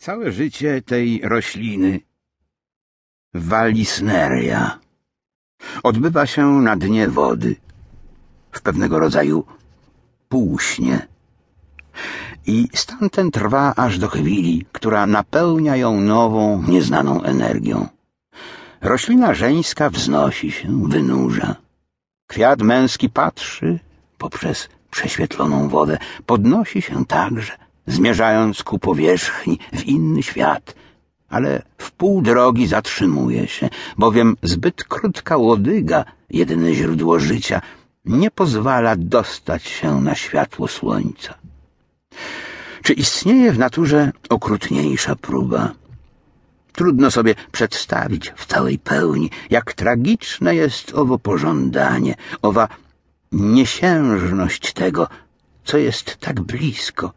Całe życie tej rośliny, Walisneria, odbywa się na dnie wody, w pewnego rodzaju półśnie. I stan ten trwa aż do chwili, która napełnia ją nową, nieznaną energią. Roślina żeńska wznosi się, wynurza. Kwiat męski patrzy poprzez prześwietloną wodę, podnosi się także, zmierzając ku powierzchni w inny świat, ale w pół drogi zatrzymuje się, bowiem zbyt krótka łodyga, jedyne źródło życia, nie pozwala dostać się na światło słońca. Czy istnieje w naturze okrutniejsza próba? Trudno sobie przedstawić w całej pełni, jak tragiczne jest owo pożądanie, owa niesiężność tego, co jest tak blisko,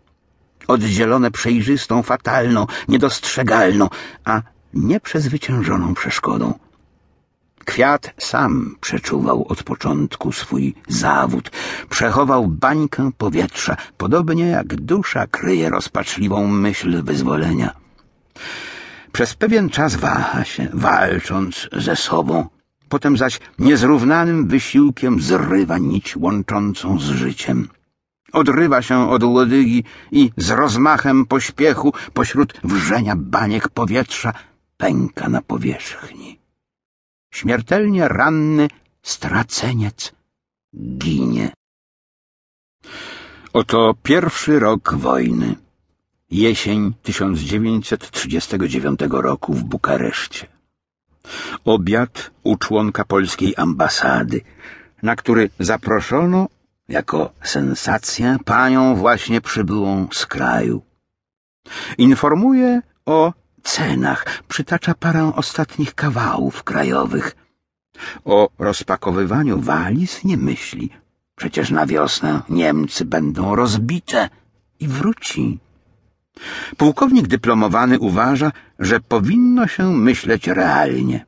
oddzielone przejrzystą, fatalną, niedostrzegalną, a nieprzezwyciężoną przeszkodą. Kwiat sam przeczuwał od początku swój zawód, przechował bańkę powietrza, podobnie jak dusza kryje rozpaczliwą myśl wyzwolenia. Przez pewien czas waha się, walcząc ze sobą, potem zaś niezrównanym wysiłkiem zrywa nić łączącą z życiem. Odrywa się od łodygi i z rozmachem pośpiechu pośród wrzenia baniek powietrza pęka na powierzchni. Śmiertelnie ranny straceniec ginie. Oto pierwszy rok wojny. Jesień 1939 roku w Bukareszcie. Obiad u członka polskiej ambasady, na który zaproszono jako sensacja panią właśnie przybyłą z kraju. Informuje o cenach, przytacza parę ostatnich kawałów krajowych. O rozpakowywaniu waliz nie myśli. Przecież na wiosnę Niemcy będą rozbite i wróci. Pułkownik dyplomowany uważa, że powinno się myśleć realnie.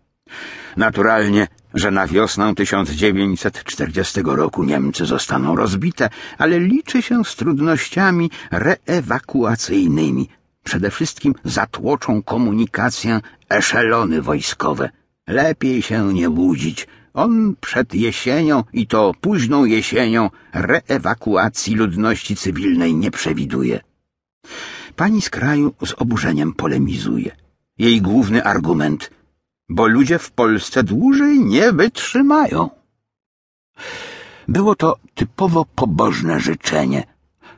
Naturalnie, że na wiosnę 1940 roku Niemcy zostaną rozbite, ale liczy się z trudnościami reewakuacyjnymi. Przede wszystkim zatłoczą komunikację eszelony wojskowe. Lepiej się nie budzić. On przed jesienią i to późną jesienią reewakuacji ludności cywilnej nie przewiduje. Pani z kraju z oburzeniem polemizuje. Jej główny argument, bo ludzie w Polsce dłużej nie wytrzymają. Było to typowo pobożne życzenie,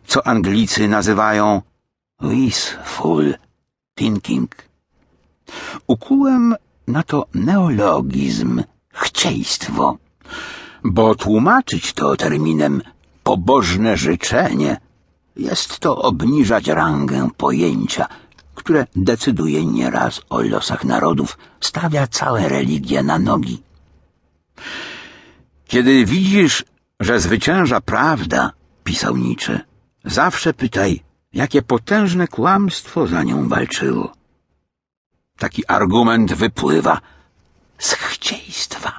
co Anglicy nazywają wishful thinking. Ukułem na to neologizm, chcieństwo, bo tłumaczyć to terminem pobożne życzenie jest to obniżać rangę pojęcia, które decyduje nieraz o losach narodów, stawia całe religie na nogi. Kiedy widzisz, że zwycięża prawda, pisał Nietzsche, zawsze pytaj, jakie potężne kłamstwo za nią walczyło. Taki argument wypływa z chcieństwa.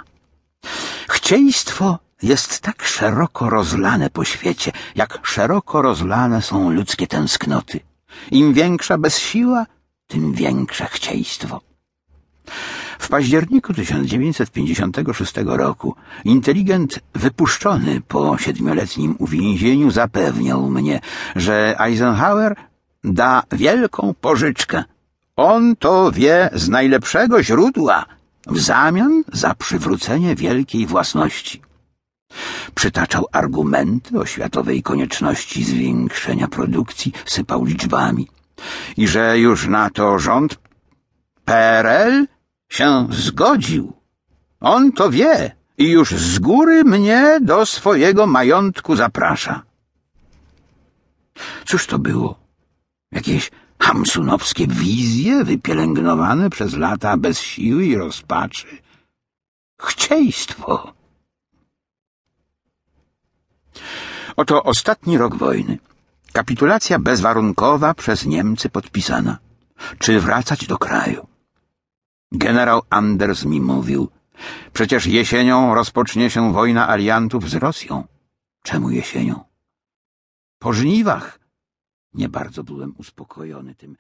Chcieństwo jest tak szeroko rozlane po świecie, jak szeroko rozlane są ludzkie tęsknoty. Im większa bezsiła, tym większe chcieństwo. W październiku 1956 roku inteligent wypuszczony po siedmioletnim uwięzieniu zapewniał mnie, że Eisenhower da wielką pożyczkę. On to wie z najlepszego źródła w zamian za przywrócenie wielkiej własności. Przytaczał argumenty o światowej konieczności zwiększenia produkcji, sypał liczbami i że już na to rząd PRL się zgodził. On to wie i już z góry mnie do swojego majątku zaprasza. Cóż to było? Jakieś hamsunowskie wizje wypielęgnowane przez lata bez siły i rozpaczy? Chcieństwo. Oto ostatni rok wojny. Kapitulacja bezwarunkowa przez Niemcy podpisana. Czy wracać do kraju? Generał Anders mi mówił, przecież jesienią rozpocznie się wojna aliantów z Rosją. Czemu jesienią? Po żniwach. Nie bardzo byłem uspokojony tym